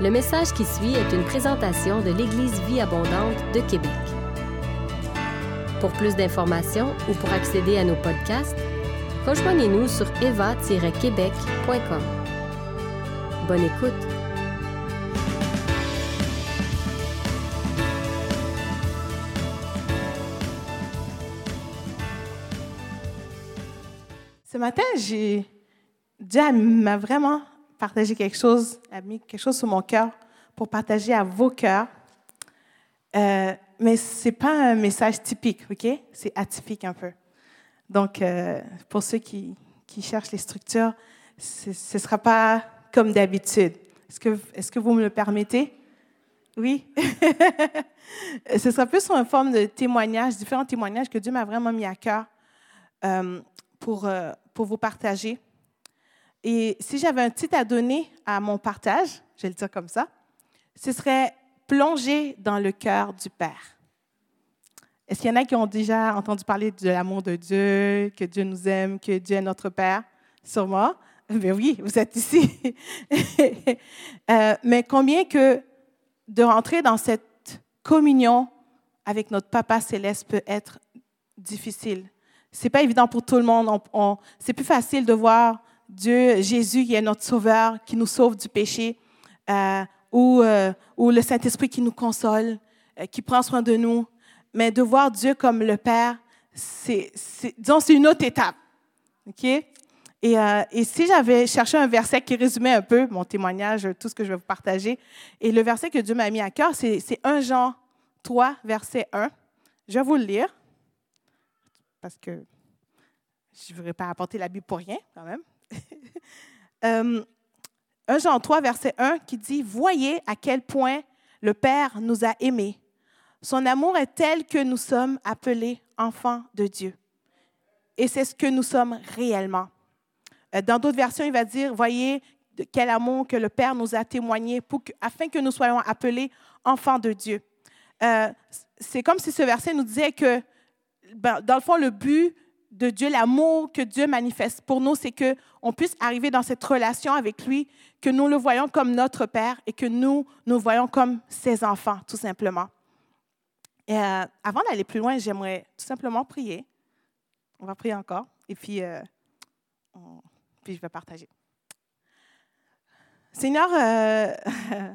Le message qui suit est une présentation de l'Église Vie Abondante de Québec. Pour plus d'informations ou pour accéder à nos podcasts, rejoignez-nous sur eva-québec.com. Bonne écoute! Ce matin, j'ai Dieu vraiment partagé quelque chose, a mis quelque chose sur mon cœur pour partager à vos cœurs. Euh, mais ce n'est pas un message typique, OK? C'est atypique un peu. Donc, euh, pour ceux qui, qui, cherchent les structures, ce ne sera pas comme d'habitude. Est-ce que, est que vous me le permettez? Oui? ce sera plus en forme de témoignages, différents témoignages que Dieu m'a vraiment mis à cœur euh, pour, pour vous partager. Et si j'avais un titre à donner à mon partage, je vais le dire comme ça, ce serait plonger dans le cœur du Père. Est-ce qu'il y en a qui ont déjà entendu parler de l'amour de Dieu, que Dieu nous aime, que Dieu est notre Père? Sûrement. Mais oui, vous êtes ici. euh, mais combien que de rentrer dans cette communion avec notre Papa céleste peut être difficile? C'est pas évident pour tout le monde. c'est plus facile de voir Dieu, Jésus qui est notre sauveur, qui nous sauve du péché, euh, ou, euh, ou, le Saint-Esprit qui nous console, euh, qui prend soin de nous. Mais de voir Dieu comme le Père, c'est, disons, c'est une autre étape. OK? Et, et, si j'avais cherché un verset qui résumait un peu mon témoignage, tout ce que je vais vous partager, et le verset que Dieu m'a mis à cœur, c'est, c'est 1 Jean 3, verset 1. Je vais vous le lire, parce que je ne voudrais pas apporter la Bible pour rien, quand même. 1 euh, Jean 3, verset 1, qui dit, Voyez à quel point le Père nous a aimés. Son amour est tel que nous sommes appelés enfants de Dieu. Et c'est ce que nous sommes réellement. Euh, dans d'autres versions, il va dire, Voyez quel amour que le Père nous a témoigné pour afin que nous soyons appelés enfants de Dieu. Euh, c'est comme si ce verset nous disait que, ben, dans le fond, le but de Dieu, l'amour que Dieu manifeste pour nous, c'est qu'on puisse arriver dans cette relation avec lui, que nous le voyons comme notre Père et que nous, nous voyons comme ses enfants, tout simplement. Et euh, avant d'aller plus loin, j'aimerais tout simplement prier. On va prier encore et puis, euh, puis je vais partager. Seigneur, euh,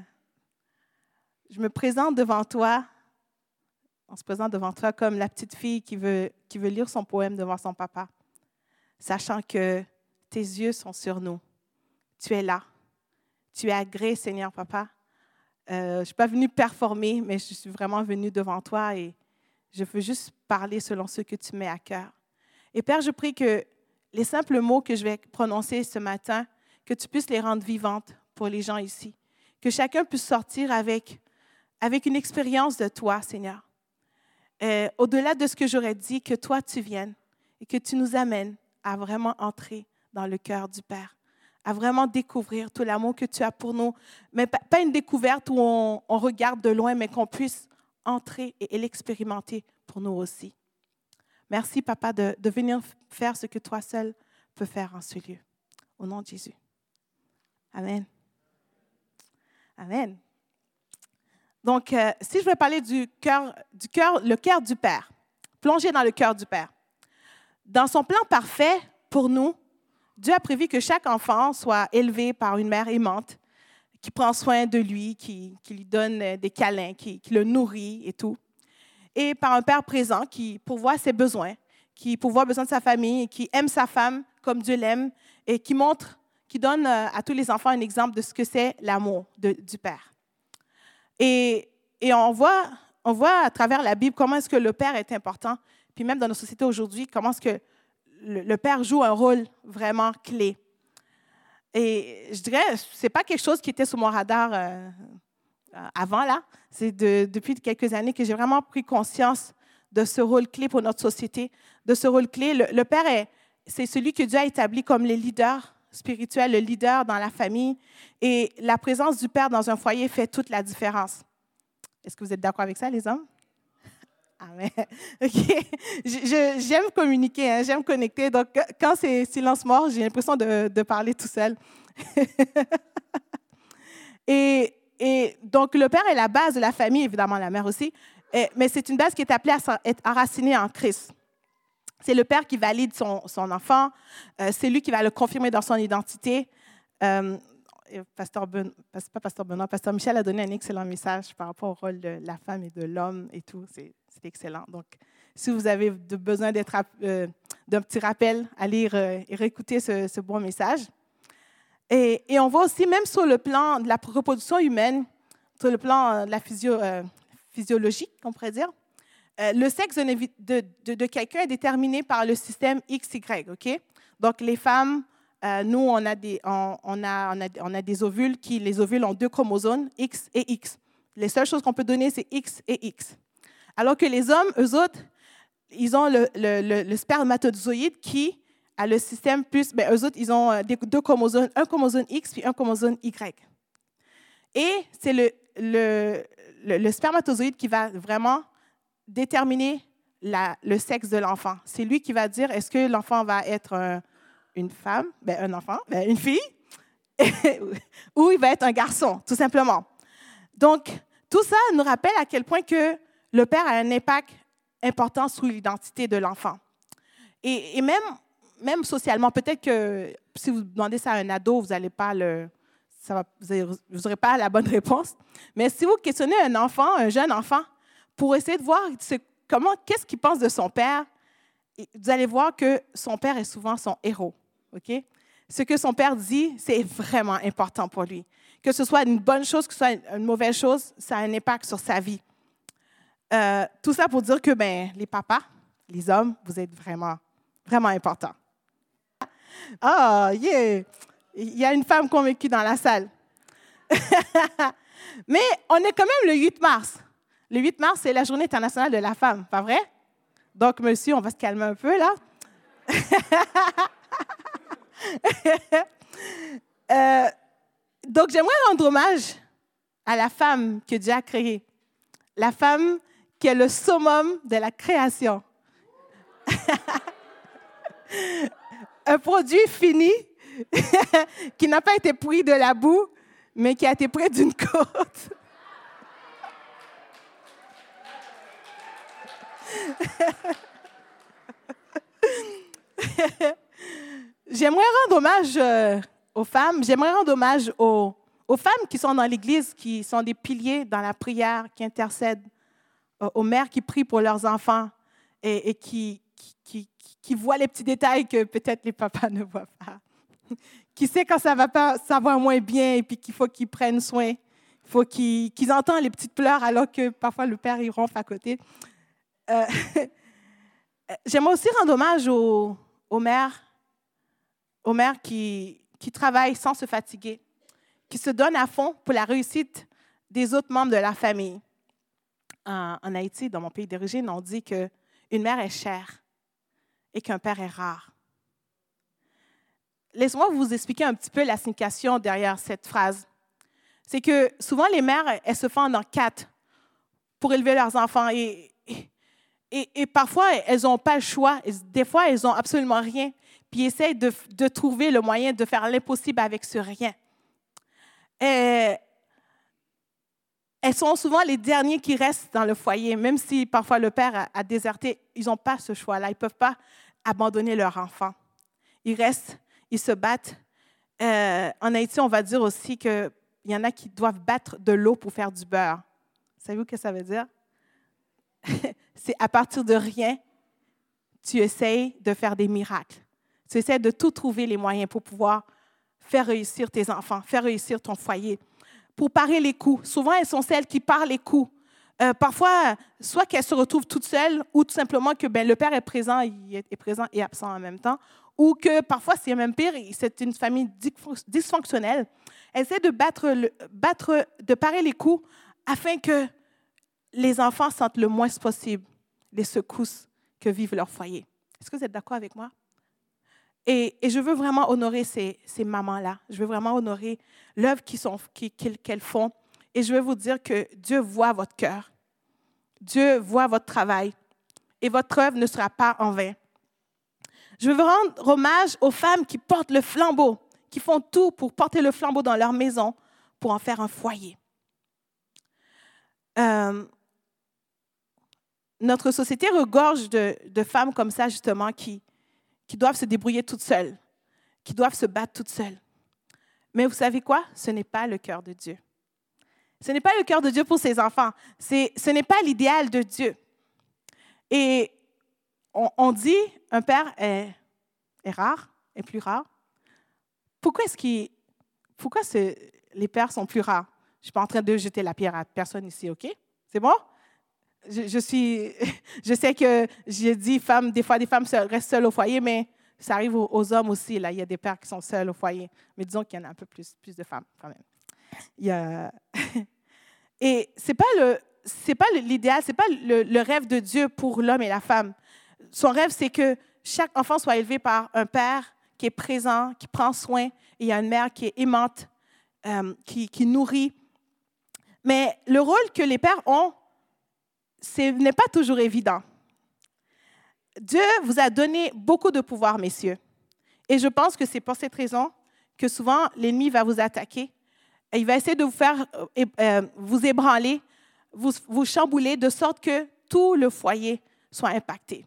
je me présente devant toi en se présente devant toi comme la petite fille qui veut, qui veut lire son poème devant son papa, sachant que tes yeux sont sur nous. Tu es là. Tu es agréé, Seigneur Papa. Euh, je ne suis pas venue performer, mais je suis vraiment venue devant toi et je veux juste parler selon ce que tu mets à cœur. Et Père, je prie que les simples mots que je vais prononcer ce matin, que tu puisses les rendre vivantes pour les gens ici. Que chacun puisse sortir avec, avec une expérience de toi, Seigneur. Euh, au-delà de ce que j'aurais dit, que toi tu viennes et que tu nous amènes à vraiment entrer dans le cœur du Père, à vraiment découvrir tout l'amour que tu as pour nous, mais pas une découverte où on, regarde de loin, mais qu'on puisse entrer et, l'expérimenter pour nous aussi. Merci, Papa, de, de venir faire ce que toi seul peux faire en ce lieu. Au nom de Jésus. Amen. Amen. Donc, euh, si je veux parler du cœur, du le cœur du Père, plonger dans le cœur du Père. Dans son plan parfait pour nous, Dieu a prévu que chaque enfant soit élevé par une mère aimante qui prend soin de lui, qui, lui donne euh, des câlins, qui, le nourrit et tout. Et par un père présent qui pourvoit ses besoins, qui pourvoit besoin de sa famille, qui aime sa femme comme Dieu l'aime et qui montre, qui donne euh, à tous les enfants un exemple de ce que c'est l'amour du Père. Et, on, voit, on voit à travers la Bible comment est-ce que le Père est important. Puis même dans nos sociétés aujourd'hui, comment est-ce que le, Père joue un rôle vraiment clé. Et je dirais, ce n'est pas quelque chose qui était sur mon radar euh, avant, là. C'est depuis quelques années que j'ai vraiment pris conscience de ce rôle clé pour notre société, de ce rôle clé. Le, le Père, c'est celui que Dieu a établi comme le leader spirituel, le leader dans la famille. Et la présence du Père dans un foyer fait toute la différence. Est-ce que vous êtes d'accord avec ça, les hommes? Amen. OK. J'aime communiquer, hein, j'aime connecter. Donc, quand c'est silence mort, j'ai l'impression de, parler tout seul. et, et, donc, le père est la base de la famille, évidemment la mère aussi, mais c'est une base qui est appelée à être enracinée en Christ. C'est le père qui valide son, son enfant, euh, c'est lui qui va le confirmer dans son identité. Euh, pasteur ben, pas Pasteur Benoît, Pasteur Michel a donné un excellent message par rapport au rôle de la femme et de l'homme et tout. C'est excellent. Donc, si vous avez besoin euh, d'un petit rappel, et réécouter ce, ce bon message. Et, et, on voit aussi, même sur le plan de la reproduction humaine, sur le plan de la physio, physiologique, on pourrait dire, le sexe de, quelqu'un est déterminé par le système XY. OK? Donc, les femmes euh, nous, on a, des, on, a, on, a, des ovules qui, les ovules ont deux chromosomes, X et X. Les seules choses qu'on peut donner, c'est X et X. Alors que les hommes, eux autres, ils ont le, spermatozoïde qui a le système plus, ben, eux autres, ils ont euh, deux chromosomes, un chromosome X puis un chromosome Y. Et c'est le, spermatozoïde qui va vraiment déterminer le sexe de l'enfant. C'est lui qui va dire est-ce que l'enfant va être un, une femme, ben, un enfant, ben, une fille, ou il va être un garçon, tout simplement. Donc, tout ça nous rappelle à quel point que le père a un impact important sur l'identité de l'enfant. Et, même, socialement, peut-être que si vous demandez ça à un ado, vous n'allez pas vous n'aurez pas la bonne réponse. Mais si vous questionnez un enfant, un jeune enfant, pour essayer de voir comment, qu'est-ce qu'il pense de son père, vous allez voir que son père est souvent son héros. OK? Ce que son père dit, c'est vraiment important pour lui. Que ce soit une bonne chose, que ce soit une mauvaise chose, ça a un impact sur sa vie. Euh, tout ça pour dire que ben, les papas, les hommes, vous êtes vraiment, vraiment importants. Ah, yeah! Il y a une femme convaincue dans la salle. Mais on est quand même le 8 mars. Le 8 mars, c'est la journée internationale de la femme, pas vrai? Donc, monsieur, on va se calmer un peu là. Euh, donc, j'aimerais rendre hommage à la femme que Dieu a créée, la femme qui est le summum de la création. Un produit fini qui n'a pas été pris de la boue, mais qui a été pris d'une côte. J'aimerais rendre hommage euh, aux femmes, j'aimerais rendre hommage aux, femmes qui sont dans l'Église, qui sont des piliers dans la prière, qui intercèdent, euh, aux mères qui prient pour leurs enfants et, qui, qui, qui, voient les petits détails que peut-être les papas ne voient pas. qui sait quand ça va pas, ça va moins bien et puis qu'il faut qu'ils prennent soin. Il faut qu'ils entendent les petites pleurs alors que parfois le père y ronfle à côté. Euh, j'aimerais aussi rendre hommage aux, mères aux mères qui, travaillent sans se fatiguer, qui se donnent à fond pour la réussite des autres membres de la famille. En, Haïti, dans mon pays d'origine, on dit qu'une mère est chère et qu'un père est rare. Laissez-moi vous expliquer un petit peu la signification derrière cette phrase. C'est que souvent, les mères, elles se font en quatre pour élever leurs enfants. Et, et, parfois, elles n'ont pas le choix. Des fois, elles n'ont absolument rien puis essayent de, trouver le moyen de faire l'impossible avec ce rien. Elles sont souvent les derniers qui restent dans le foyer, même si parfois le père a, déserté, ils n'ont pas ce choix-là, ils ne peuvent pas abandonner leur enfant. Ils restent, ils se battent. Euh, en Haïti, on va dire aussi qu'il y en a qui doivent battre de l'eau pour faire du beurre. Savez-vous ce que ça veut dire? C'est à partir de rien, tu essayes de faire des miracles. Tu essaies de tout trouver les moyens pour pouvoir faire réussir tes enfants, faire réussir ton foyer, pour parer les coups. Souvent, elles sont celles qui parent les coups. Euh, parfois, soit qu'elles se retrouvent toutes seules, ou tout simplement que ben, le père est présent, il est présent et absent en même temps, ou que parfois, c'est même pire, c'est une famille dysfonctionnelle. Elles essaient de battre, de parer les coups afin que les enfants sentent le moins possible les secousses que vivent leur foyer. Est-ce que vous êtes d'accord avec moi? Et, je veux vraiment honorer ces, mamans-là. Je veux vraiment honorer l'œuvre qu'elles font. Et je veux vous dire que Dieu voit votre cœur. Dieu voit votre travail. Et votre œuvre ne sera pas en vain. Je veux rendre hommage aux femmes qui portent le flambeau, qui font tout pour porter le flambeau dans leur maison, pour en faire un foyer. euh, notre société regorge de, femmes comme ça, justement, qui, doivent se débrouiller toutes seules, qui doivent se battre toutes seules. Mais vous savez quoi? Ce n'est pas le cœur de Dieu. Ce n'est pas le cœur de Dieu pour ses enfants. Ce n'est pas l'idéal de Dieu. Et on, dit un père est, est, rare, est plus rare. Pourquoi est-ce qu'il, pourquoi les pères sont plus rares? Je ne suis pas en train de jeter la pierre à personne ici, OK? C'est bon? Je, sais que j'ai dit femmes, des fois, des femmes restent seules au foyer, mais ça arrive aux, hommes aussi. Là. Il y a des pères qui sont seuls au foyer. Mais disons qu'il y en a un peu plus, de femmes quand même. Et ce n'est pas c'est pas l'idéal, c'est pas le, rêve de Dieu pour l'homme et la femme. Son rêve, c'est que chaque enfant soit élevé par un père qui est présent, qui prend soin, et il y a une mère qui est aimante, euh, qui, nourrit. Mais le rôle que les pères ont, ce n'est pas toujours évident. Dieu vous a donné beaucoup de pouvoir, messieurs. Et je pense que c'est pour cette raison que souvent l'ennemi va vous attaquer. Il va essayer de vous faire euh, euh, vous ébranler, vous, vous chambouler de sorte que tout le foyer soit impacté.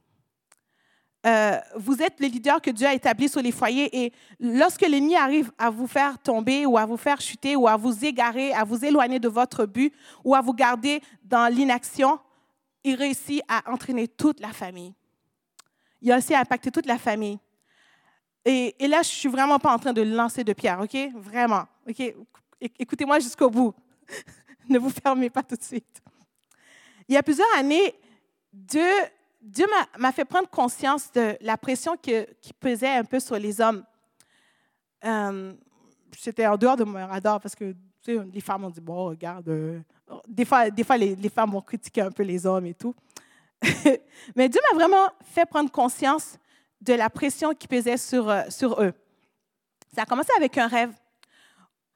Euh, vous êtes le leader que Dieu a établi sur les foyers et lorsque l'ennemi arrive à vous faire tomber ou à vous faire chuter ou à vous égarer, à vous éloigner de votre but ou à vous garder dans l'inaction, il réussit à entraîner toute la famille il a aussi impacté toute la famille. Et, là, je ne suis vraiment pas en train de lancer de pierre, OK? Vraiment. OK? Écoutez-moi jusqu'au bout. ne vous fermez pas tout de suite. Il y a plusieurs années, Dieu, m'a fait prendre conscience de la pression qui pesait un peu sur les hommes. Euh, C'était en dehors de mon radar parce que les femmes ont dit, bon, regarde, euh, des fois, des fois les, les femmes vont critiquer un peu les hommes et tout. Mais Dieu m'a vraiment fait prendre conscience de la pression qui pesait sur, euh, sur eux. Ça a commencé avec un rêve.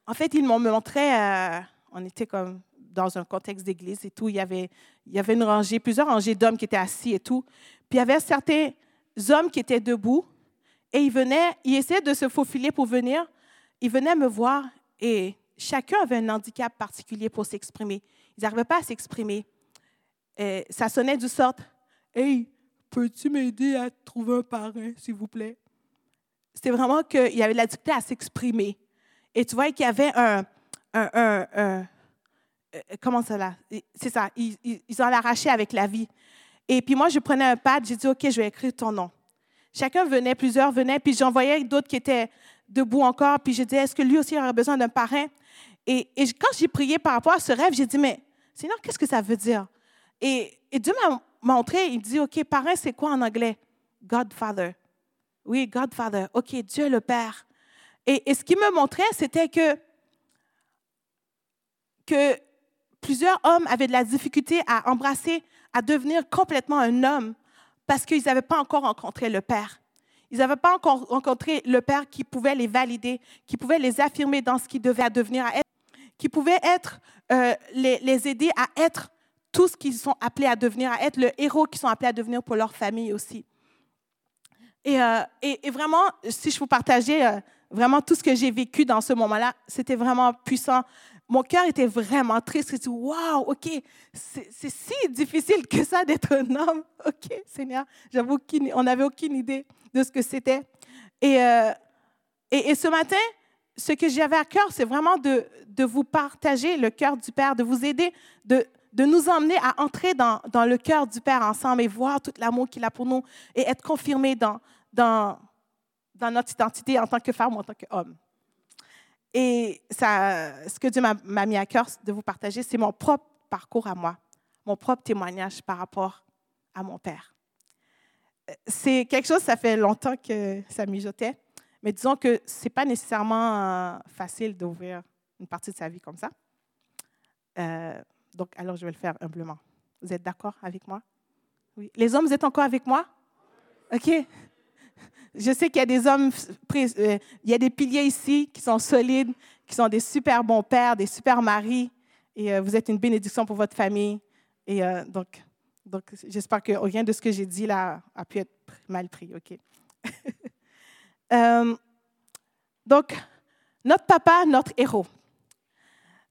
En fait, ils m'ont montré, euh, on était comme dans un contexte d'église et tout, il y, avait, il y avait une rangée, plusieurs rangées d'hommes qui étaient assis et tout. Puis il y avait certains hommes qui étaient debout et ils venaient, ils essayaient de se faufiler pour venir. Ils venaient me voir et chacun avait un handicap particulier pour s'exprimer. Ils n'arrivaient pas à s'exprimer. Et ça sonnait du sort Hey, peux-tu m'aider à trouver un parrain, s'il vous plaît? C'était vraiment qu'il y avait la difficulté à s'exprimer. Et tu vois qu'il y avait un, un, euh, comment ça là? C'est ça, ils, ils, ont l'arraché avec la vie. Et puis moi, je prenais un pad, j'ai dit, OK, je vais écrire ton nom. Chacun venait, plusieurs venaient, puis j'en voyais d'autres qui étaient debout encore, puis je disais, est-ce que lui aussi aurait besoin d'un parrain? Et, et quand j'ai prié par rapport à ce rêve, j'ai dit, mais Seigneur, qu'est-ce que ça veut dire? Et, Dieu m'a montré, il dit, OK, parrain, c'est quoi en anglais? Godfather. Oui, Godfather. OK, Dieu le Père. Et, ce qu'il me montrait, c'était que, que plusieurs hommes avaient de la difficulté à embrasser, à devenir complètement un homme parce qu'ils n'avaient pas encore rencontré le Père. Ils n'avaient pas encore rencontré le Père qui pouvait les valider, qui pouvait les affirmer dans ce qu'ils devaient devenir qui pouvait être, euh, les, aider à être tout ce qu'ils sont appelés à devenir, à être le héros qu'ils sont appelés à devenir pour leur famille aussi. Et, euh, vraiment, si je vous partageais euh, vraiment tout ce que j'ai vécu dans ce moment-là, c'était vraiment puissant. Mon cœur était vraiment triste. Je me suis dit, waouh, OK, c'est si difficile que ça d'être un homme. OK, Seigneur, on n'avait aucune idée de ce que c'était. Et, euh, et, et, ce matin, ce que j'avais à cœur, c'est vraiment de, de vous partager le cœur du Père, de vous aider, de, de nous emmener à entrer dans, dans le cœur du Père ensemble et voir tout l'amour qu'il a pour nous et être confirmé dans, dans, dans notre identité en tant que femme ou en tant qu'homme. Et ça, ce que Dieu m'a mis à cœur de vous partager, c'est mon propre parcours à moi, mon propre témoignage par rapport à mon Père. C'est quelque chose, ça fait longtemps que ça mijotait, mais disons que ce n'est pas nécessairement euh, facile d'ouvrir une partie de sa vie comme ça. Euh, donc, alors, je vais le faire humblement. Vous êtes d'accord avec moi? Oui. Les hommes, vous êtes encore avec moi? OK. Je sais qu'il y a des hommes, euh, il y a des piliers ici qui sont solides, qui sont des super bons pères, des super maris, et vous êtes une bénédiction pour votre famille. Et donc, donc j'espère que rien de ce que j'ai dit là a pu être mal pris. OK? donc, notre papa, notre héros.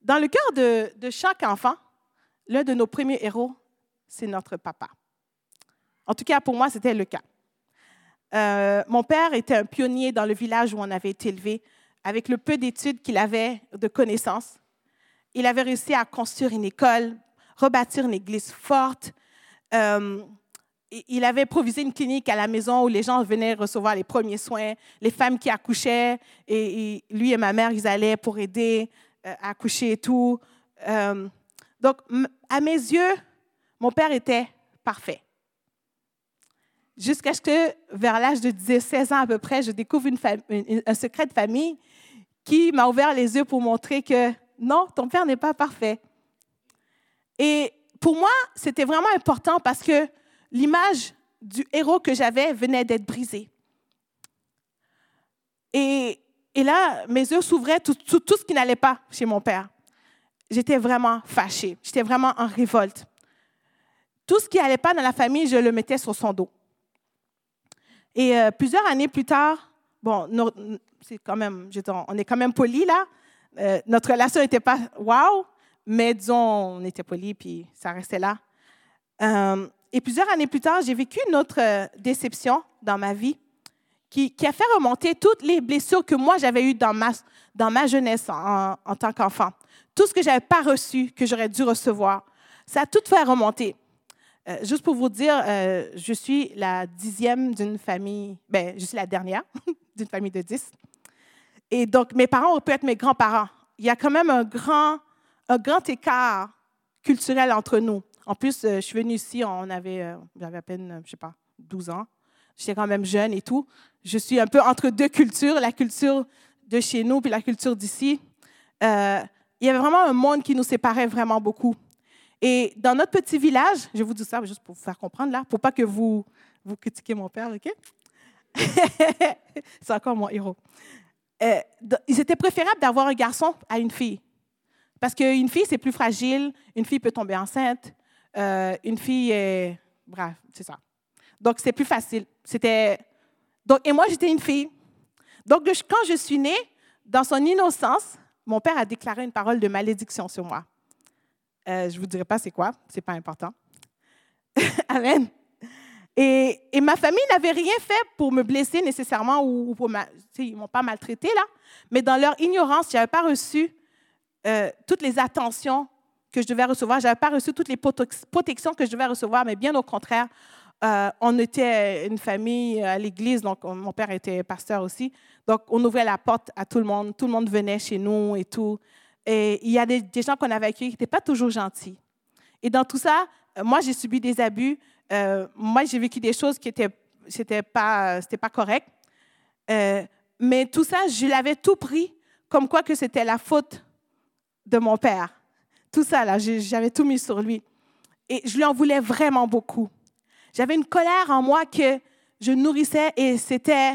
Dans le cœur de, de chaque enfant, l'un de nos premiers héros, c'est notre papa. En tout cas, pour moi, c'était le cas. Euh, mon père était un pionnier dans le village où on avait été élevé. Avec le peu d'études qu'il avait, de connaissances, il avait réussi à construire une école, rebâtir une église forte. Euh, il avait provisé une clinique à la maison où les gens venaient recevoir les premiers soins, les femmes qui accouchaient, et, lui et ma mère, ils allaient pour aider euh, à accoucher et tout. donc, à mes yeux, mon père était parfait. Jusqu'à ce que, vers l'âge de 16 ans à peu près, je découvre un secret de famille qui m'a ouvert les yeux pour montrer que non, ton père n'est pas parfait. Et pour moi, c'était vraiment important parce que l'image du héros que j'avais venait d'être brisée. Et, là, mes yeux s'ouvraient tout, tout ce qui n'allait pas chez mon père. J'étais vraiment fâchée, j'étais vraiment en révolte. Tout ce qui n'allait pas dans la famille, je le mettais sur son dos. Et euh, plusieurs années plus tard, bon, c'est quand même, on est quand même poli là. Euh, notre relation n'était pas wow, mais disons, on était poli puis ça restait là. Euh, et plusieurs années plus tard, j'ai vécu une autre déception dans ma vie qui, a fait remonter toutes les blessures que moi j'avais eues dans ma, dans ma jeunesse en, en tant qu'enfant. Tout ce que je n'avais pas reçu, que j'aurais dû recevoir. Ça a tout fait remonter. Euh, juste pour vous dire, euh, je suis la dixième d'une famille, ben, je suis la dernière d'une famille de dix. Et donc, mes parents peuvent être mes grands-parents. Il y a quand même un grand, un grand écart culturel entre nous. En plus, euh, je suis venue ici, on avait, j'avais à peine, je sais pas, 12 ans. J'étais quand même jeune et tout. Je suis un peu entre deux cultures, la culture de chez nous puis la culture d'ici. il y avait vraiment un monde qui nous séparait vraiment beaucoup. Et dans notre petit village, je vous dis ça juste pour vous faire comprendre là, pour pas que vous, vous critiquiez mon père, OK? C'est encore mon héros. Euh, il était préférable d'avoir un garçon à une fille. Parce qu'une fille, c'est plus fragile, une fille peut tomber enceinte, euh, une fille est. Bref, c'est ça. Donc, c'est plus facile. C'était. Donc, et moi, j'étais une fille. Donc, quand je suis née, dans son innocence, mon père a déclaré une parole de malédiction sur moi. Euh, je ne vous dirai pas c'est quoi, ce n'est pas important. Amen. Et, et, ma famille n'avait rien fait pour me blesser nécessairement ou, pour ma, ils m'ont pas maltraité là, mais dans leur ignorance, je n'avais pas reçu euh, toutes les attentions que je devais recevoir, je n'avais pas reçu toutes les protections que je devais recevoir, mais bien au contraire, euh, on était une famille à l'église, donc mon père était pasteur aussi, donc on ouvrait la porte à tout le monde, tout le monde venait chez nous et tout. Et il y a des, gens qu'on avait accueillis qui n'étaient pas toujours gentils. Et dans tout ça, euh, moi, j'ai subi des abus. Moi, j'ai vécu des choses qui n'étaient c'était pas, c'était pas correct. Mais tout ça, je l'avais tout pris comme quoi que c'était la faute de mon père. Tout ça, là, j'avais tout mis sur lui. Et je lui en voulais vraiment beaucoup. J'avais une colère en moi que je nourrissais et c'était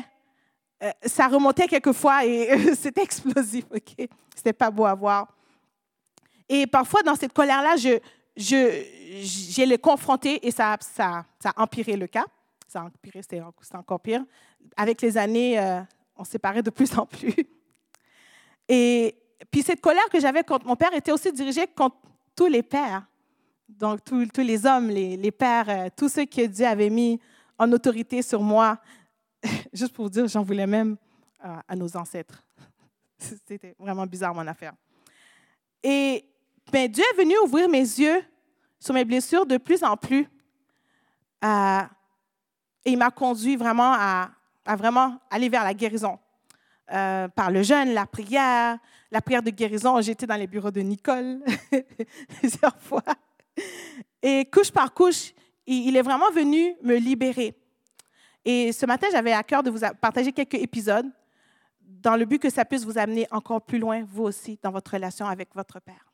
euh, ça remontait quelquefois et c'était explosif, OK? C'était pas beau à voir. Et parfois, dans cette colère-là, je, je, j'ai le confronté et ça, ça, ça a empiré le cas. Ça a empiré, c'était encore pire. Avec les années, euh, on séparait de plus en plus. Et puis cette colère que j'avais contre mon père était aussi dirigée contre tous les pères. Donc tous, les hommes, les, pères, euh, tous ceux que Dieu avait mis en autorité sur moi. juste pour vous dire, j'en voulais même à, nos ancêtres. C'était vraiment bizarre, mon affaire. Et ben, Dieu est venu ouvrir mes yeux sur mes blessures de plus en plus. Euh, et il m'a conduit vraiment à, vraiment aller vers la guérison. Euh, par le jeûne, la prière, la prière de guérison. J'étais dans les bureaux de Nicole plusieurs fois. Et couche par couche, il est vraiment venu me libérer. Et ce matin, j'avais à cœur de vous partager quelques épisodes dans le but que ça puisse vous amener encore plus loin, vous aussi, dans votre relation avec votre Père.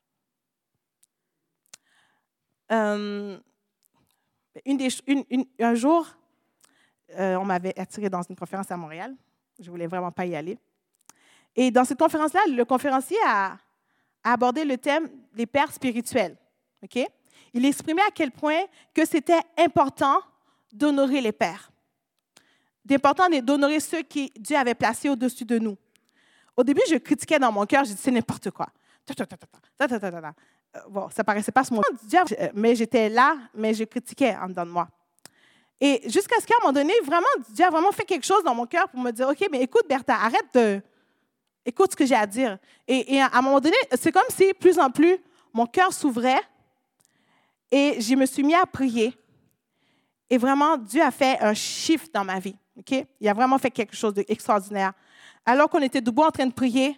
Euh, un jour, euh, on m'avait attiré dans une conférence à Montréal. Je ne voulais vraiment pas y aller. Et dans cette conférence-là, le conférencier a, abordé le thème des pères spirituels. OK? Il exprimait à quel point que c'était important d'honorer les pères d'important d'honorer ceux qui Dieu avait placés au-dessus de nous. Au début, je critiquais dans mon cœur, je disais n'importe quoi. bon, ça paraissait pas ce moment, mais j'étais là, mais je critiquais en dedans de moi. Et jusqu'à ce qu'à un moment donné, vraiment, Dieu a vraiment fait quelque chose dans mon cœur pour me dire, OK, mais écoute, Bertha, arrête de... Écoute ce que j'ai à dire. Et, à un moment donné, c'est comme si, plus en plus, mon cœur s'ouvrait et je me suis mis à prier. Et vraiment, Dieu a fait un shift dans ma vie. OK? Il a vraiment fait quelque chose d'extraordinaire. Alors qu'on était debout en train de prier,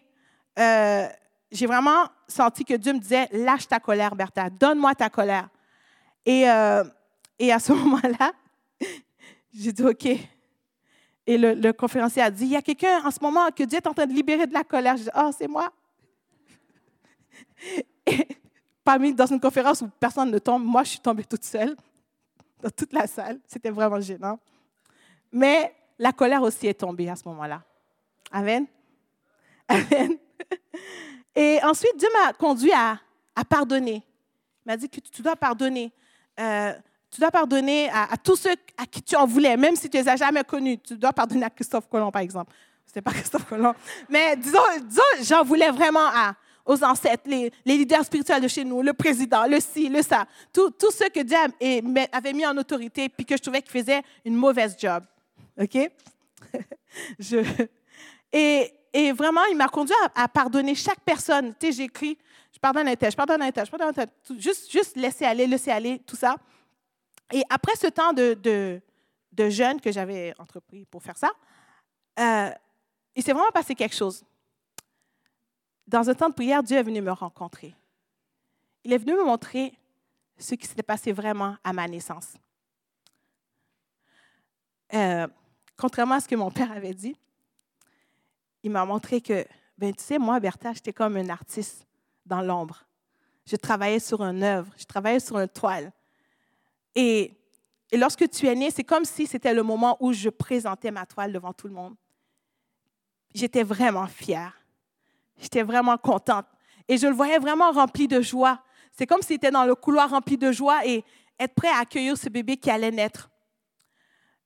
euh, j'ai vraiment senti que Dieu me disait, lâche ta colère, Bertha, donne-moi ta colère. Euh, et à ce moment-là, j'ai dit, OK. Et le, conférencier a dit, il y a quelqu'un en ce moment que Dieu est en train de libérer de la colère. J'ai dit, oh, c'est moi. Et parmi, dans une conférence où personne ne tombe, moi, je suis tombée toute seule dans toute la salle. C'était vraiment gênant. Mais la colère aussi est tombée à ce moment-là. Amen. Amen. Et ensuite, Dieu m'a conduit à, pardonner. Il m'a dit que tu dois pardonner. Euh, tu dois pardonner à, tous ceux à qui tu en voulais, même si tu ne les as jamais connus. Tu dois pardonner à Christophe Colomb, par exemple. Ce n'est pas Christophe Colomb. Mais disons, j'en voulais vraiment à, aux ancêtres, les, leaders spirituels de chez nous, le président, le ci, le ça. Tous ceux que Dieu avait mis en autorité puis que je trouvais qu'ils faisaient une mauvaise job. OK? et, vraiment, il m'a conduit à, pardonner chaque personne. Tu sais, j'ai écrit, je pardonne un tel, je pardonne un tel, je pardonne un tel. Juste, juste laisser aller, laisser aller, tout ça. Et après ce temps de, jeûne que j'avais entrepris pour faire ça, euh, il s'est vraiment passé quelque chose. Dans un temps de prière, Dieu est venu me rencontrer. Il est venu me montrer ce qui s'était passé vraiment à ma naissance. Euh, contrairement à ce que mon père avait dit, il m'a montré que, ben, tu sais, moi, Bertha, j'étais comme un artiste dans l'ombre. Je travaillais sur une œuvre, je travaillais sur une toile. Et, lorsque tu es né, c'est comme si c'était le moment où je présentais ma toile devant tout le monde. J'étais vraiment fière. J'étais vraiment contente. Et je le voyais vraiment rempli de joie. C'est comme s'il était dans le couloir rempli de joie et être prêt à accueillir ce bébé qui allait naître.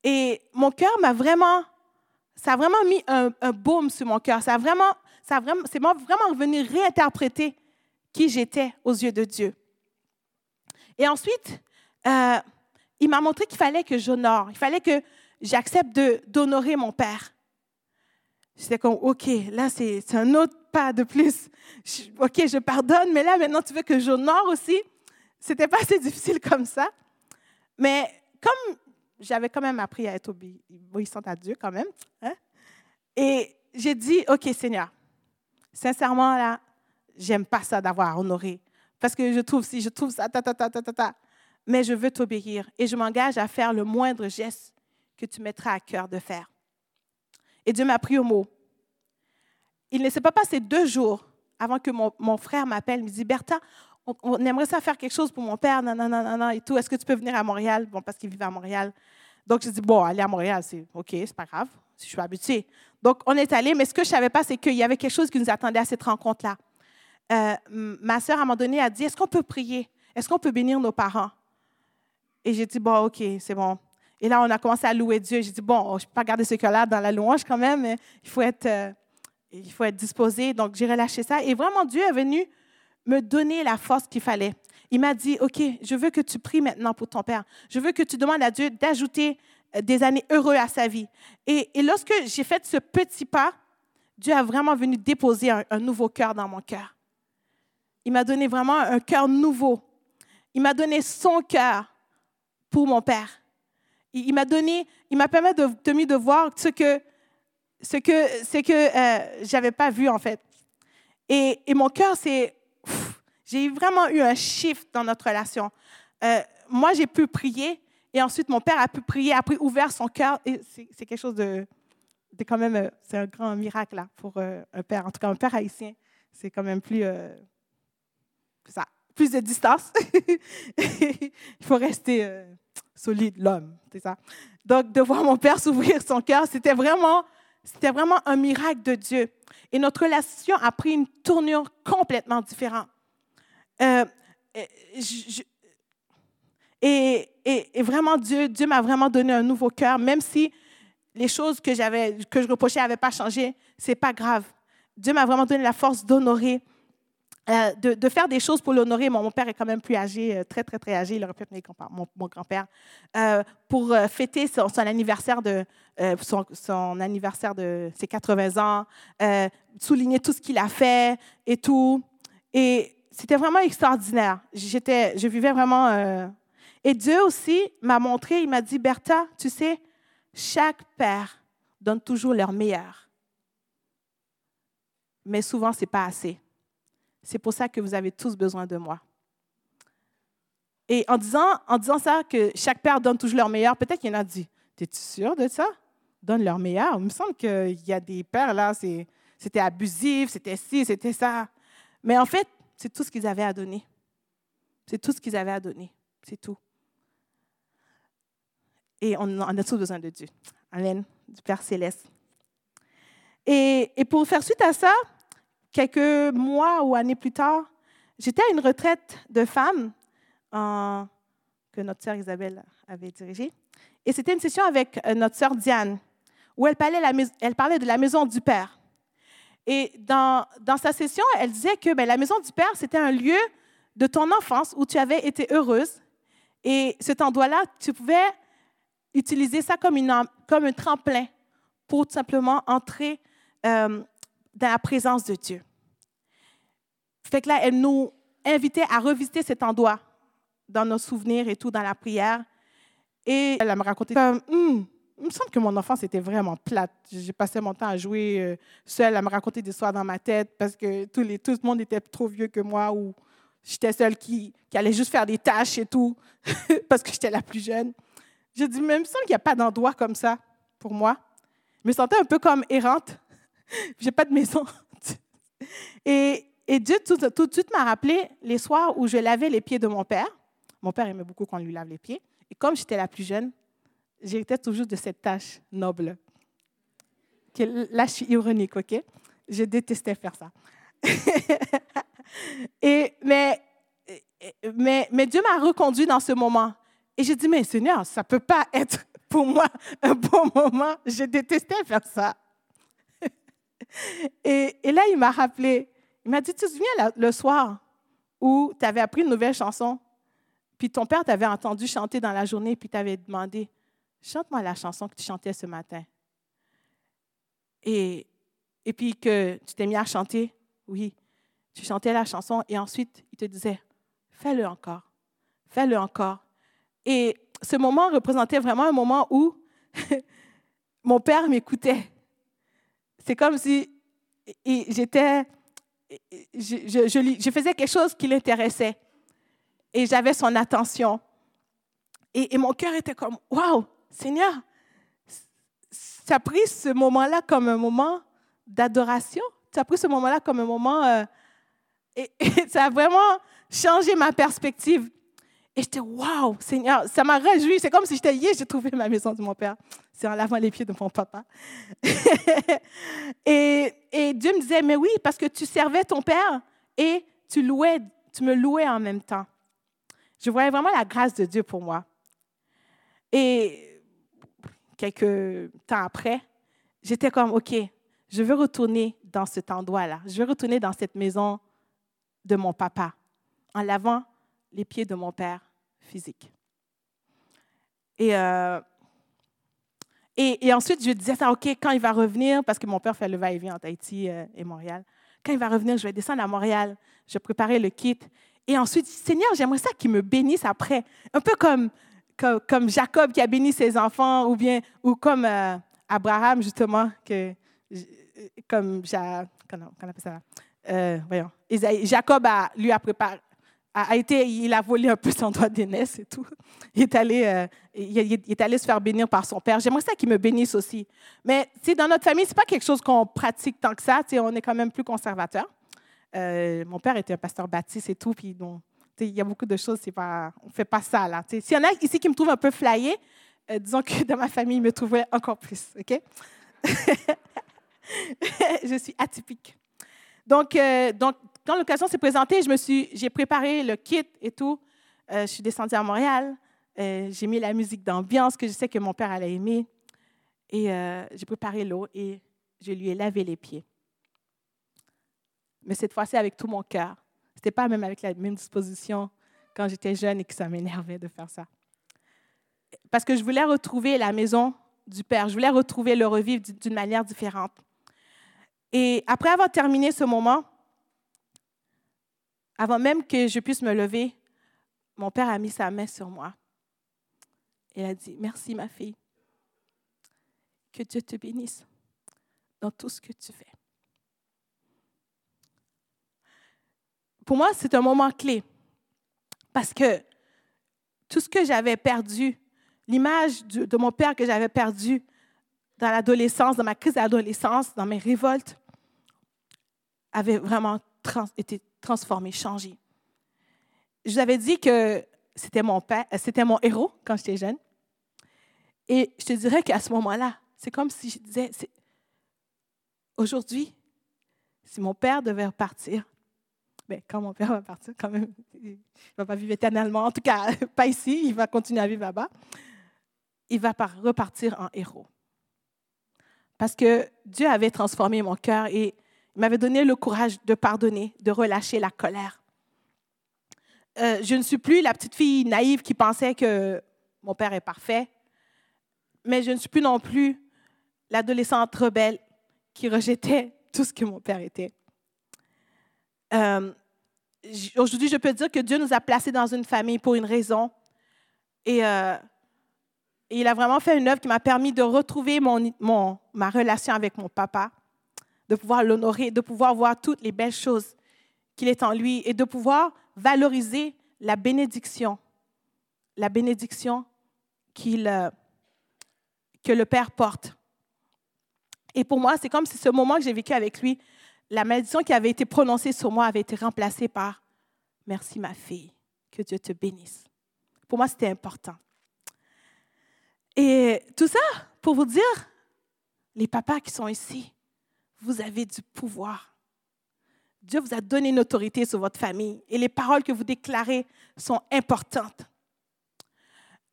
Et mon cœur m'a vraiment ça a vraiment mis un, baume sur mon cœur. Ça a vraiment, ça vraiment, c'est vraiment revenu réinterpréter qui j'étais aux yeux de Dieu. Et ensuite, euh, il m'a montré qu'il fallait que j'honore, il fallait que j'accepte d'honorer mon père. J'étais comme, OK, là, c'est un autre pas de plus. OK, je pardonne, mais là, maintenant, tu veux que j'honore aussi? C'était pas assez difficile comme ça. Mais comme j'avais quand même appris à être obéissante à Dieu quand même. Hein. Et j'ai dit, OK Seigneur, sincèrement là, j'aime pas ça d'avoir honoré. Parce que je trouve si je trouve ça, ta, ta, ta, ta, ta, ta. Mais je veux t'obéir et je m'engage à faire le moindre geste que tu mettras à cœur de faire. Et Dieu m'a pris au mot. Il ne s'est pas passé deux jours avant que mon, mon frère m'appelle, me dit, Bertha, on, aimerait ça faire quelque chose pour mon père, non, non, non, non, et tout. Est-ce que tu peux venir à Montréal? Bon, parce qu'il vivait à Montréal. Donc, je dis, bon, aller à Montréal, c'est OK, c'est pas grave, si je suis habituée. Donc, on est allé, mais ce que je ne savais pas, c'est qu'il y avait quelque chose qui nous attendait à cette rencontre-là. Euh, ma sœur, à un moment donné, a dit, est-ce qu'on peut prier? Est-ce qu'on peut bénir nos parents? Et j'ai dit, bon, OK, c'est bon. Et là, on a commencé à louer Dieu. J'ai dit, bon, je ne peux pas garder ce cœur-là dans la louange quand même, mais il faut être, euh, il faut être disposé. Donc, j'ai relâché ça. Et vraiment, Dieu est venu me donner la force qu'il fallait. Il m'a dit, OK, je veux que tu pries maintenant pour ton père. Je veux que tu demandes à Dieu d'ajouter euh, des années heureuses à sa vie. Et, lorsque j'ai fait ce petit pas, Dieu a vraiment venu déposer un, nouveau cœur dans mon cœur. Il m'a donné vraiment un cœur nouveau. Il m'a donné son cœur pour mon père. Il, m'a donné, il m'a permis de, de, de voir ce que, ce que, ce que euh, j'avais pas vu en fait. Et, et mon cœur c'est j'ai vraiment eu un shift dans notre relation. Euh, moi, j'ai pu prier et ensuite mon père a pu prier, a pu ouvert son cœur. Et c'est quelque chose de, de, quand même, euh, c'est un grand miracle là, pour un père. En tout cas, un père haïtien, c'est quand même plus, ça, plus de distance. Il faut rester solide, l'homme, c'est ça. Donc, de voir mon père s'ouvrir son cœur, c'était vraiment, c'était vraiment un miracle de Dieu. Et notre relation a pris une tournure complètement différente. Euh, et, et, vraiment, Dieu, Dieu m'a vraiment donné un nouveau cœur, même si les choses que, j'avais, que je reprochais n'avaient pas changé, c'est pas grave. Dieu m'a vraiment donné la force d'honorer euh, de, faire des choses pour l'honorer. Mon, père est quand même plus âgé, euh, très, très, très âgé. Il aurait pu être mon, mon grand-père. Euh, pour fêter son, anniversaire de, son, anniversaire de ses 80 ans, souligner tout ce qu'il a fait et tout. Et c'était vraiment extraordinaire. J'étais, je vivais vraiment. Et Dieu aussi m'a montré, il m'a dit, Bertha, tu sais, chaque père donne toujours leur meilleur. Mais souvent, ce n'est pas assez. C'est pour ça que vous avez tous besoin de moi. Et en disant, en disant ça, que chaque père donne toujours leur meilleur, peut-être qu'il y en a dit Es-tu sûr de ça? Donne leur meilleur. Il me semble qu'il y a des pères là, c'était abusif, c'était ci, c'était ça. Mais en fait, c'est tout ce qu'ils avaient à donner. C'est tout ce qu'ils avaient à donner. C'est tout. Et on, a tous besoin de Dieu. Amen, du Père céleste. Et pour faire suite à ça, quelques mois ou années plus tard, j'étais à une retraite de femmes que notre sœur Isabelle avait dirigée. Et c'était une session avec euh, notre sœur Diane, où elle parlait, de la maison du Père. Et dans, dans sa session, elle disait que ben, la maison du Père, c'était un lieu de ton enfance où tu avais été heureuse. Et cet endroit-là, tu pouvais utiliser ça comme, une, comme un tremplin pour tout simplement entrer euh, dans la présence de Dieu. Fait que là, elle nous invitait à revisiter cet endroit dans nos souvenirs et tout, dans la prière. Et elle me raconté comme, hum, il me semble que mon enfance était vraiment plate. J'ai passé mon temps à jouer euh, seule, à me raconter des histoires dans ma tête parce que tout, les, tout le monde était trop vieux que moi ou j'étais seule qui, qui allait juste faire des tâches et tout parce que j'étais la plus jeune. J'ai dit, mais il me semble qu'il n'y a pas d'endroit comme ça pour moi. Je me sentais un peu comme errante. J'ai pas de maison. et, et Dieu tout, tout de suite m'a rappelé les soirs où je lavais les pieds de mon père. Mon père aimait beaucoup qu'on lui lave les pieds. Et comme j'étais la plus jeune, j'étais toujours de cette tâche noble. Là, je suis ironique, OK? Je détestais faire ça. et, mais, mais, mais Dieu m'a reconduit dans ce moment. Et j'ai dit, mais Seigneur, ça ne peut pas être pour moi un bon moment. Je détestais faire ça. Et, là, il m'a rappelé, il m'a dit, tu te souviens le soir où tu avais appris une nouvelle chanson, puis ton père t'avait entendu chanter dans la journée, puis t'avait demandé, chante-moi la chanson que tu chantais ce matin. Et, et puis que tu t'es mis à chanter, oui, tu chantais la chanson, et ensuite, il te disait, fais-le encore, fais-le encore. Et ce moment représentait vraiment un moment où mon père m'écoutait. C'est comme si j'étais, je, faisais quelque chose qui l'intéressait et j'avais son attention. Et, mon cœur était comme, waouh, Seigneur, ça a pris ce moment-là comme un moment d'adoration. Ça a pris ce moment-là comme un moment... Euh, et, ça a vraiment changé ma perspective. Et j'étais, waouh, Seigneur, ça m'a réjoui. C'est comme si j'étais, hier, j'ai trouvé ma maison de mon père. C'est en lavant les pieds de mon papa. et, et, Dieu me disait, mais oui, parce que tu servais ton père et tu louais, tu me louais en même temps. Je voyais vraiment la grâce de Dieu pour moi. Et quelques temps après, j'étais comme, OK, je veux retourner dans cet endroit-là. Je veux retourner dans cette maison de mon papa en lavant les pieds de mon père physique. Et, euh, et, ensuite, je disais ça, OK, quand il va revenir, parce que mon père fait le va-et-vient entre Haïti euh, et Montréal, quand il va revenir, je vais descendre à Montréal, je préparer le kit. Et ensuite, Seigneur, j'aimerais ça qu'il me bénisse après. Un peu comme, comme, Jacob qui a béni ses enfants, ou bien ou comme euh, Abraham, justement, que, comme, comment appelle ça? Voyons, Jacob lui a préparé, a été, il a volé un peu son doigt d'aînesse et tout. Il est, allé, euh, il, est allé se faire bénir par son père. J'aimerais ça qu'il me bénisse aussi. Mais dans notre famille, ce n'est pas quelque chose qu'on pratique tant que ça. On est quand même plus conservateur. Euh, mon père était un pasteur baptiste et tout. Puis bon, il y a beaucoup de choses, pas, on ne fait pas ça. là. S'il y en a ici qui me trouvent un peu flyé, euh, disons que dans ma famille, ils me trouvaient encore plus. OK? je suis atypique. Donc, donc quand l'occasion s'est présentée, je me suis, j'ai préparé le kit et tout. Euh, je suis descendue à Montréal. Euh, j'ai mis la musique d'ambiance que je sais que mon père allait aimer. Et euh, j'ai préparé l'eau et je lui ai lavé les pieds. Mais cette fois-ci avec tout mon cœur. C'était pas même avec la même disposition quand j'étais jeune et que ça m'énervait de faire ça. Parce que je voulais retrouver la maison du Père. Je voulais retrouver le revivre d'une manière différente. Et après avoir terminé ce moment, avant même que je puisse me lever, mon Père a mis sa main sur moi. Il a dit, merci ma fille. Que Dieu te bénisse dans tout ce que tu fais. Pour moi, c'est un moment clé parce que tout ce que j'avais perdu, l'image de, mon père que j'avais perdu dans l'adolescence, dans ma crise d'adolescence, dans mes révoltes, avait vraiment été transformé, changé. Je vous avais dit que c'était mon père, c'était mon héros quand j'étais jeune. Et je te dirais qu'à ce moment-là, c'est comme si je disais, aujourd'hui, si mon père devait repartir, ben, quand mon père va partir, quand même, il ne va pas vivre éternellement, en tout cas, pas ici, il va continuer à vivre là-bas, il va repartir en héros. Parce que Dieu avait transformé mon cœur et il m'avait donné le courage de pardonner, de relâcher la colère. Euh, je ne suis plus la petite fille naïve qui pensait que mon père est parfait, mais je ne suis plus non plus l'adolescente rebelle qui rejetait tout ce que mon père était. Euh, aujourd'hui, je peux dire que Dieu nous a placés dans une famille pour une raison. Et, euh, il a vraiment fait une œuvre qui m'a permis de retrouver mon, ma relation avec mon papa, de pouvoir l'honorer, de pouvoir voir toutes les belles choses qu'il est en lui et de pouvoir valoriser la bénédiction, la bénédiction euh, que le Père porte. Et pour moi, c'est comme si ce moment que j'ai vécu avec lui, la malédiction qui avait été prononcée sur moi avait été remplacée par Merci ma fille, que Dieu te bénisse. Pour moi, c'était important. Et tout ça pour vous dire, les papas qui sont ici, vous avez du pouvoir. Dieu vous a donné une autorité sur votre famille et les paroles que vous déclarez sont importantes.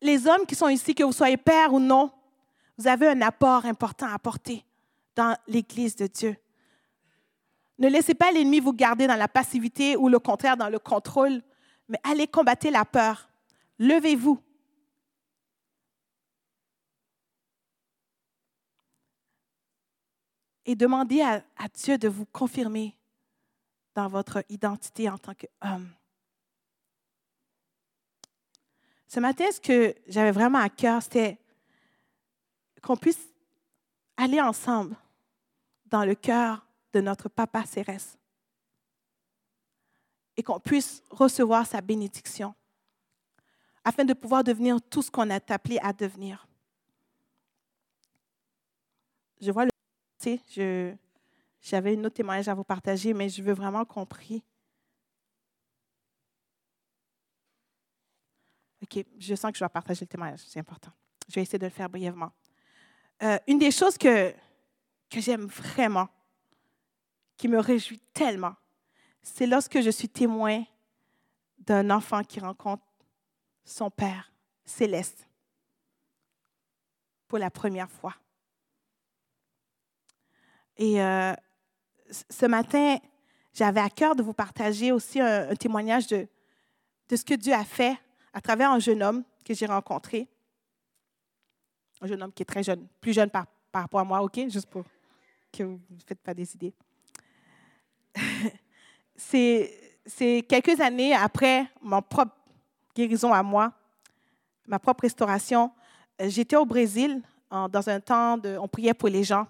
Les hommes qui sont ici, que vous soyez père ou non, vous avez un apport important à apporter dans l'Église de Dieu. Ne laissez pas l'ennemi vous garder dans la passivité ou le contraire dans le contrôle, mais allez combattre la peur. Levez-vous. Et demandez à, Dieu de vous confirmer dans votre identité en tant qu'homme. Ce matin, ce que j'avais vraiment à cœur, c'était qu'on puisse aller ensemble dans le cœur de notre Papa Cérès et qu'on puisse recevoir sa bénédiction afin de pouvoir devenir tout ce qu'on est appelé à devenir. Je vois le j'avais une autre témoignage à vous partager, mais je veux vraiment qu'on prie. OK, je sens que je dois partager le témoignage, c'est important. Je vais essayer de le faire brièvement. Euh, une des choses que, que j'aime vraiment, qui me réjouit tellement, c'est lorsque je suis témoin d'un enfant qui rencontre son Père céleste pour la première fois. Et euh, ce matin, j'avais à cœur de vous partager aussi un, témoignage de, de ce que Dieu a fait à travers un jeune homme que j'ai rencontré. Un jeune homme qui est très jeune, plus jeune par, rapport à moi, OK? Juste pour que vous ne faites pas des idées. c'est quelques années après mon propre guérison à moi, ma propre restauration. Euh, j'étais au Brésil dans un temps de, on priait pour les gens.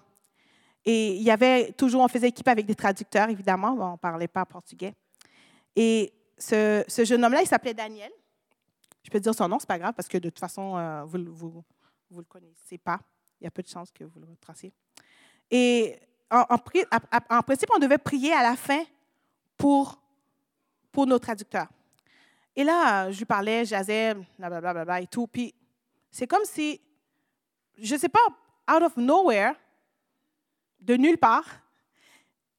Et il y avait toujours, on faisait équipe avec des traducteurs, évidemment, on ne parlait pas portugais. Et ce, jeune homme-là, il s'appelait Daniel. Je peux dire son nom, c'est pas grave, parce que de toute façon, euh, vous ne le connaissez pas. Il y a peu de chances que vous le retracez. Et en, en, principe, on devait prier à la fin pour, pour nos traducteurs. Et là, je lui parlais, jasais, blablabla et tout. Puis c'est comme si, je ne sais pas, out of nowhere, de nulle part,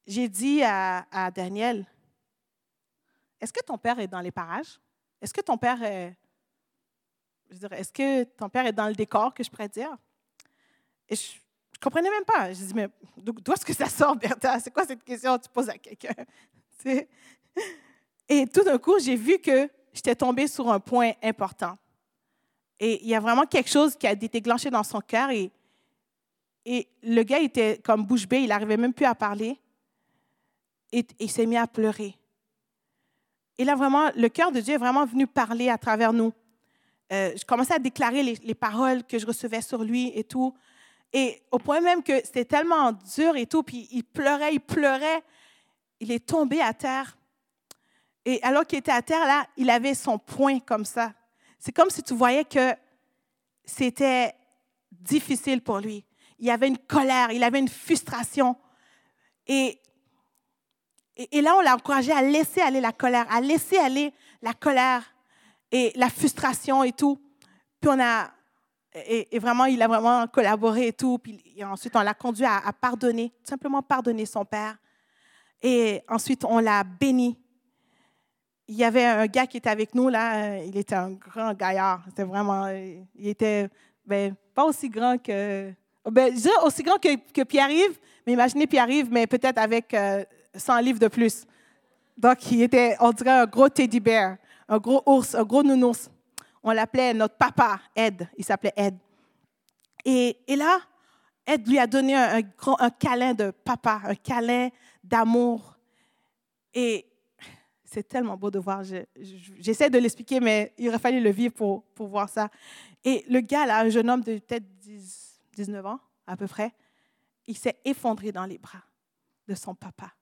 j'ai dit à, Daniel, est-ce que ton père est dans les parages? Est-ce que ton père est... Je dire, est-ce que ton père est dans le décor, que je pourrais dire? Et je, je comprenais même pas. Je dis, mais d'où est-ce que ça sort, Bertha? C'est quoi cette question que tu poses à quelqu'un? Et tout d'un coup, j'ai vu que j'étais tombée sur un point important. Et il y a vraiment quelque chose qui a été déclenché dans son cœur. Et, et le gars était comme bouche bée, il n'arrivait même plus à parler. Et, il s'est mis à pleurer. Et là, vraiment, le cœur de Dieu est vraiment venu parler à travers nous. Euh, je commençais à déclarer les, les, paroles que je recevais sur lui et tout. Et au point même que c'était tellement dur et tout, puis il pleurait, il pleurait. Il est tombé à terre. Et alors qu'il était à terre, là, il avait son poing comme ça. C'est comme si tu voyais que c'était difficile pour lui. Il avait une colère, il avait une frustration. Et, et, là, on l'a encouragé à laisser aller la colère, à laisser aller la colère et la frustration et tout. Puis on a, et, vraiment, il a vraiment collaboré et tout. Puis ensuite, on l'a conduit à, pardonner, simplement pardonner son père. Et ensuite, on l'a béni il y avait un gars qui était avec nous, là, il était un grand gaillard. C'était vraiment, il était ben, pas aussi grand que, ben, je aussi grand que, Pierre-Yves, mais imaginez Pierre-Yves, mais peut-être avec 100 euh, livres de plus. Donc, il était, on dirait, un gros teddy bear, un gros ours, un gros nounours. On l'appelait notre papa, Ed. Il s'appelait Ed. Et, et, là, Ed lui a donné un, un, câlin de papa, un câlin d'amour. Et c'est tellement beau de voir. J'essaie de l'expliquer, mais il aurait fallu le vivre pour, pour voir ça. Et le gars, là, un jeune homme de peut-être 19 ans, à peu près, il s'est effondré dans les bras de son papa,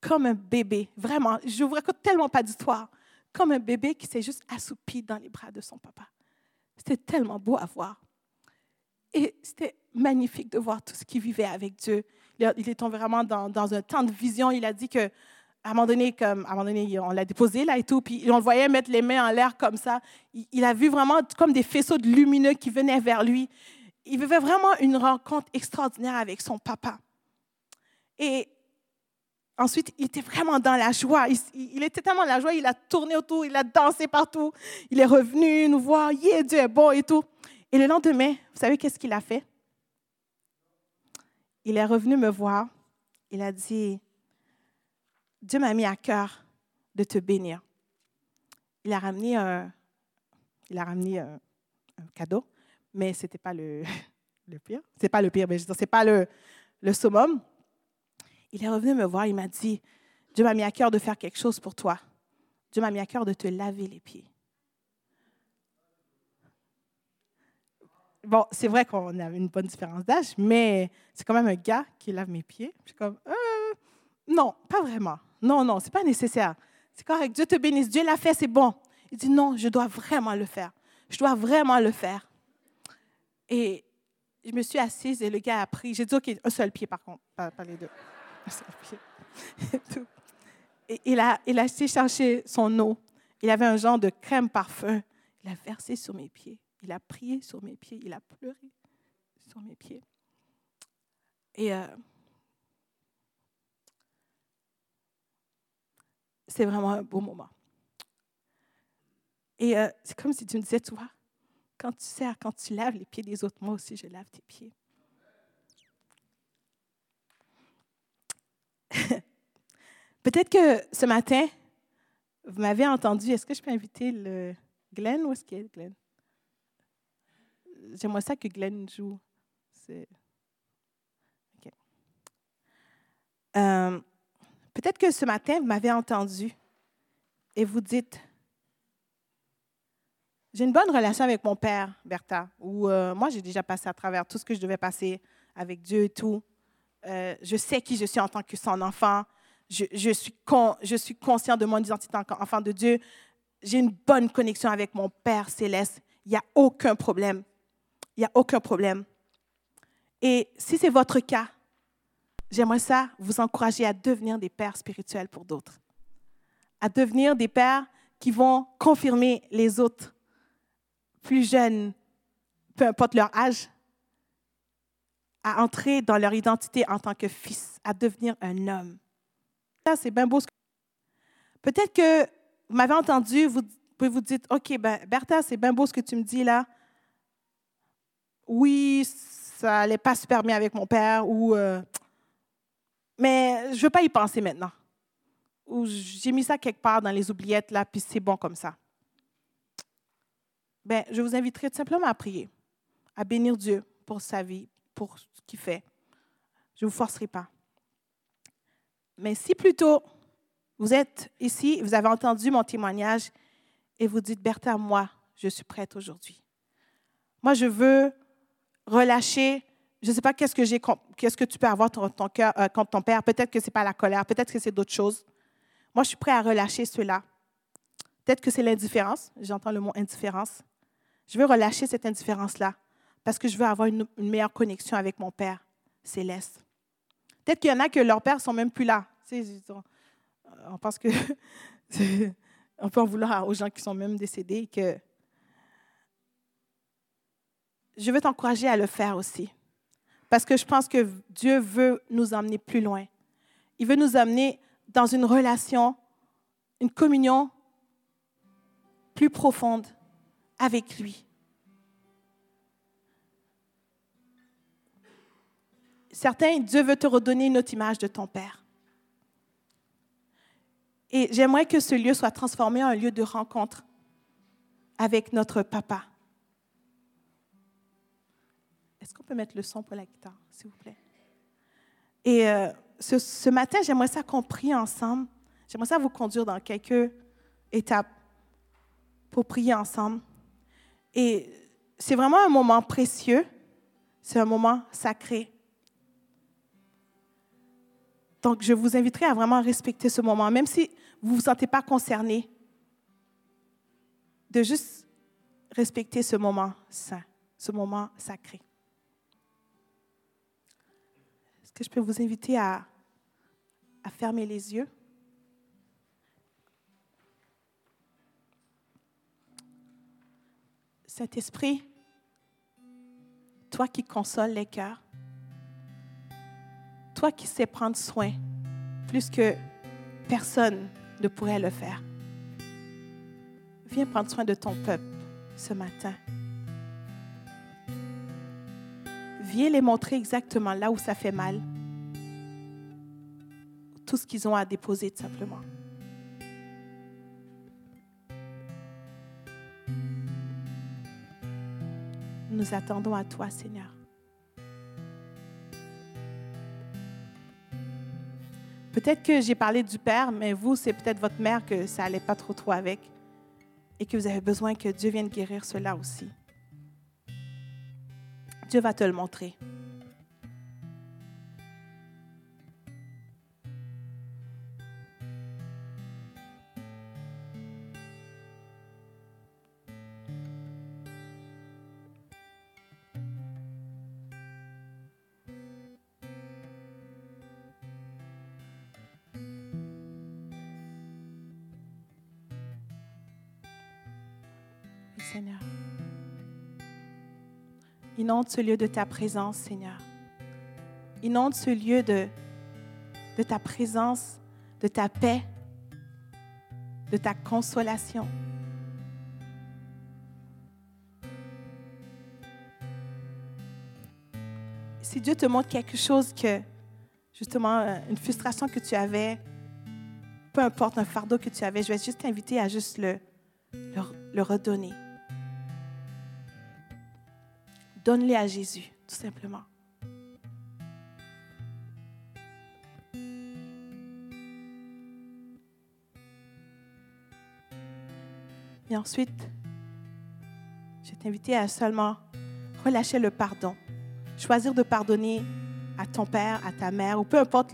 comme un bébé. Vraiment, je vous raconte tellement pas d'histoire. Comme un bébé qui s'est juste assoupi dans les bras de son papa. C'était tellement beau à voir. Et c'était magnifique de voir tout ce qu'il vivait avec Dieu. Il est tombé vraiment dans, dans un temps de vision. Il a dit que à un moment donné, comme, à un moment donné on l'a déposé là et tout, puis on le voyait mettre les mains en l'air comme ça. Il, a vu vraiment comme des faisceaux de lumineux qui venaient vers lui. Il vivait vraiment une rencontre extraordinaire avec son papa. Et ensuite, il était vraiment dans la joie. Il, était tellement dans la joie, il a tourné autour, il a dansé partout. Il est revenu nous voir, yeah, Dieu est bon et tout. Et le lendemain, vous savez qu'est-ce qu'il a fait? Il est revenu me voir. Il a dit, Dieu m'a mis à cœur de te bénir. Il a ramené un, il a ramené un, cadeau, mais ce n'était pas le, le pire. Ce n'est pas le pire, mais je n'est pas le, le summum. Il est revenu me voir, il m'a dit, Dieu m'a mis à cœur de faire quelque chose pour toi. Dieu m'a mis à cœur de te laver les pieds. Bon, c'est vrai qu'on a une bonne différence d'âge, mais c'est quand même un gars qui lave mes pieds. Je suis comme, euh, non, pas vraiment. Non, non, ce n'est pas nécessaire. C'est correct. Dieu te bénisse. Dieu l'a fait, c'est bon. Il dit non, je dois vraiment le faire. Je dois vraiment le faire. Et je me suis assise et le gars a pris. J'ai dit, OK, un seul pied par contre, pas, les deux. Un seul pied. Et, il, a, il a été chercher son eau. Il avait un genre de crème parfum. Il a versé sur mes pieds. Il a prié sur mes pieds. Il a pleuré sur mes pieds. Et euh, c'est vraiment un beau moment. Et euh, c'est comme si tu me disais, tu vois, quand tu sers, quand tu laves les pieds des autres, moi aussi, je lave tes pieds. Peut-être que ce matin, vous m'avez entendu. Est-ce que je peux inviter le Glenn? Où est-ce qu'il est, Glenn? J'aimerais ça que Glenn joue. OK. Euh, Peut-être que ce matin, vous m'avez entendu et vous dites, j'ai une bonne relation avec mon père, Bertha, ou euh, moi, j'ai déjà passé à travers tout ce que je devais passer avec Dieu et tout. Euh, je sais qui je suis en tant que son enfant. Je, je suis, con, je suis conscient de mon identité en tant qu'enfant de Dieu. J'ai une bonne connexion avec mon Père céleste. Il n'y a aucun problème. Il n'y a aucun problème. Et si c'est votre cas, J'aimerais ça vous encourager à devenir des pères spirituels pour d'autres, à devenir des pères qui vont confirmer les autres plus jeunes, peu importe leur âge, à entrer dans leur identité en tant que fils, à devenir un homme. Ça, c'est bien beau. Peut-être que vous m'avez entendu, vous pouvez vous dire, OK, ben, Bertha, c'est bien beau ce que tu me dis là. Oui, ça n'allait pas super bien avec mon père, ou euh, mais je ne veux pas y penser maintenant. j'ai mis ça quelque part dans les oubliettes, là, puis c'est bon comme ça. Ben, je vous inviterai tout simplement à prier, à bénir Dieu pour sa vie, pour ce qu'il fait. Je ne vous forcerai pas. Mais si plutôt vous êtes ici, vous avez entendu mon témoignage et vous dites, Bertha, moi, je suis prête aujourd'hui. Moi, je veux relâcher je ne sais pas qu'est-ce que j'ai, qu'est-ce que tu peux avoir ton cœur euh, contre ton père. Peut-être que ce n'est pas la colère, peut-être que c'est d'autres choses. Moi, je suis prêt à relâcher cela. Peut-être que c'est l'indifférence. J'entends le mot indifférence. Je veux relâcher cette indifférence-là parce que je veux avoir une, meilleure connexion avec mon Père céleste. Peut-être qu'il y en a que leurs pères sont même plus là. on pense que on peut en vouloir aux gens qui sont même décédés que je veux t'encourager à le faire aussi. Parce que je pense que Dieu veut nous emmener plus loin. Il veut nous amener dans une relation, une communion plus profonde avec lui. Certains, Dieu veut te redonner une autre image de ton Père. Et j'aimerais que ce lieu soit transformé en un lieu de rencontre avec notre Papa. Est-ce qu'on peut mettre le son pour la guitare, s'il vous plaît? Et euh, ce, matin, j'aimerais ça qu'on prie ensemble. J'aimerais ça vous conduire dans quelques étapes pour prier ensemble. Et c'est vraiment un moment précieux. C'est un moment sacré. Donc, je vous inviterai à vraiment respecter ce moment, même si vous ne vous sentez pas concerné, de juste respecter ce moment saint, ce moment sacré. Est-ce que je peux vous inviter à, à fermer les yeux? Saint-Esprit, toi qui consoles les cœurs, toi qui sais prendre soin plus que personne ne pourrait le faire, viens prendre soin de ton peuple ce matin. viens les montrer exactement là où ça fait mal. Tout ce qu'ils ont à déposer, tout simplement. Nous attendons à toi, Seigneur. Peut-être que j'ai parlé du Père, mais vous, c'est peut-être votre mère que ça n'allait pas trop trop avec et que vous avez besoin que Dieu vienne guérir cela aussi. Dieu va te le montrer. Inonde ce lieu de ta présence, Seigneur. Inonde ce lieu de, de ta présence, de ta paix, de ta consolation. Si Dieu te montre quelque chose que, justement, euh, une frustration que tu avais, peu importe un fardeau que tu avais, je vais juste t'inviter à juste le, le redonner. Donne-les à Jésus, tout simplement. Et ensuite, je vais t'inviter à seulement relâcher le pardon. Choisir de pardonner à ton père, à ta mère, ou peu importe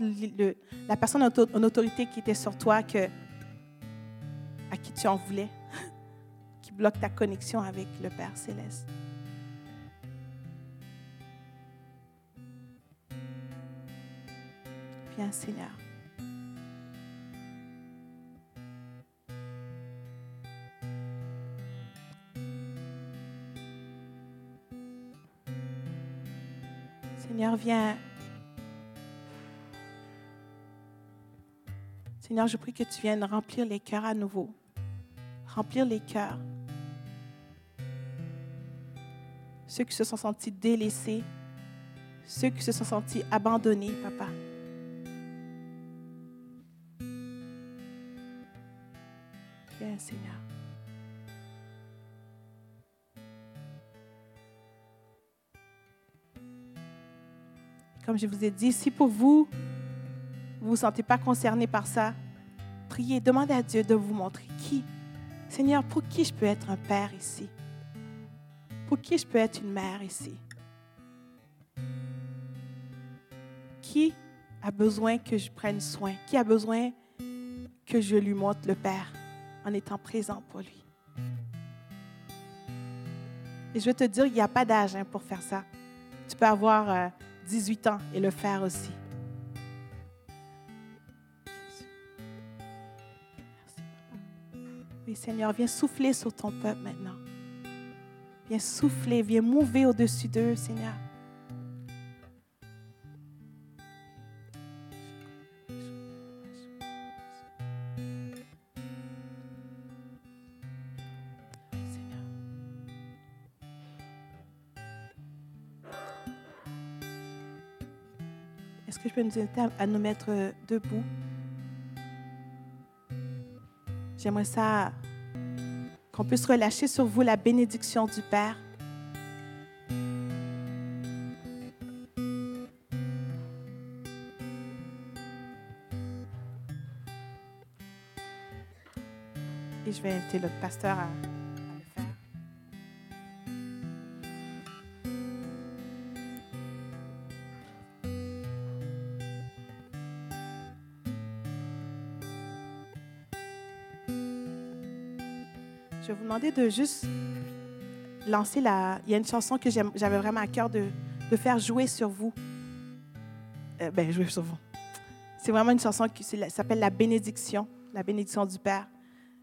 la personne en autorité qui était sur toi, à qui tu en voulais, qui bloque ta connexion avec le Père céleste. Seigneur. Seigneur, viens. Seigneur, je prie que tu viennes remplir les cœurs à nouveau. Remplir les cœurs. Ceux qui se sont sentis délaissés, ceux qui se sont sentis abandonnés, Papa. Comme je vous ai dit, si pour vous, vous ne vous sentez pas concerné par ça, priez, demandez à Dieu de vous montrer qui. Seigneur, pour qui je peux être un père ici? Pour qui je peux être une mère ici? Qui a besoin que je prenne soin? Qui a besoin que je lui montre le Père? En étant présent pour lui? Et je vais te dire, il n'y a pas d'âge hein, pour faire ça. Tu peux avoir euh, 18 ans et le faire aussi. Oui, Seigneur, viens souffler sur ton peuple maintenant. Viens souffler, viens mouver au-dessus d'eux, Seigneur. Nous à nous mettre euh, debout? J'aimerais ça qu'on puisse relâcher sur vous la bénédiction du Père. Et je vais inviter le pasteur à, de juste lancer la. Il y a une chanson que j'avais vraiment à cœur de, de faire jouer sur vous. Euh, ben, jouer sur vous. C'est vraiment une chanson qui s'appelle La bénédiction, la bénédiction du Père.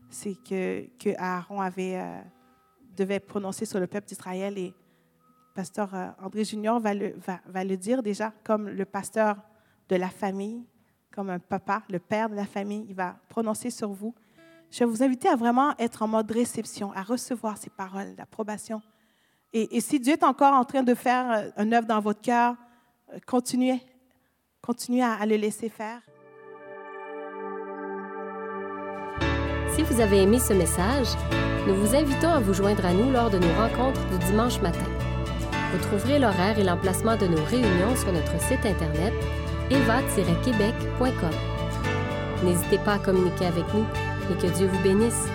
C'est que, que Aaron avait, euh, devait prononcer sur le peuple d'Israël et pasteur euh, André Junior va le, va, va le dire déjà comme le pasteur de la famille, comme un papa, le père de la famille. Il va prononcer sur vous. Je vais vous inviter à vraiment être en mode réception, à recevoir ces paroles d'approbation. Et, si Dieu est encore en train de faire euh, un œuvre dans votre cœur, euh, continuez, continuez à, à le laisser faire. Si vous avez aimé ce message, nous vous invitons à vous joindre à nous lors de nos rencontres du dimanche matin. Vous trouverez l'horaire et l'emplacement de nos réunions sur notre site internet eva-québec.com. N'hésitez pas à communiquer avec nous et que Dieu vous bénisse.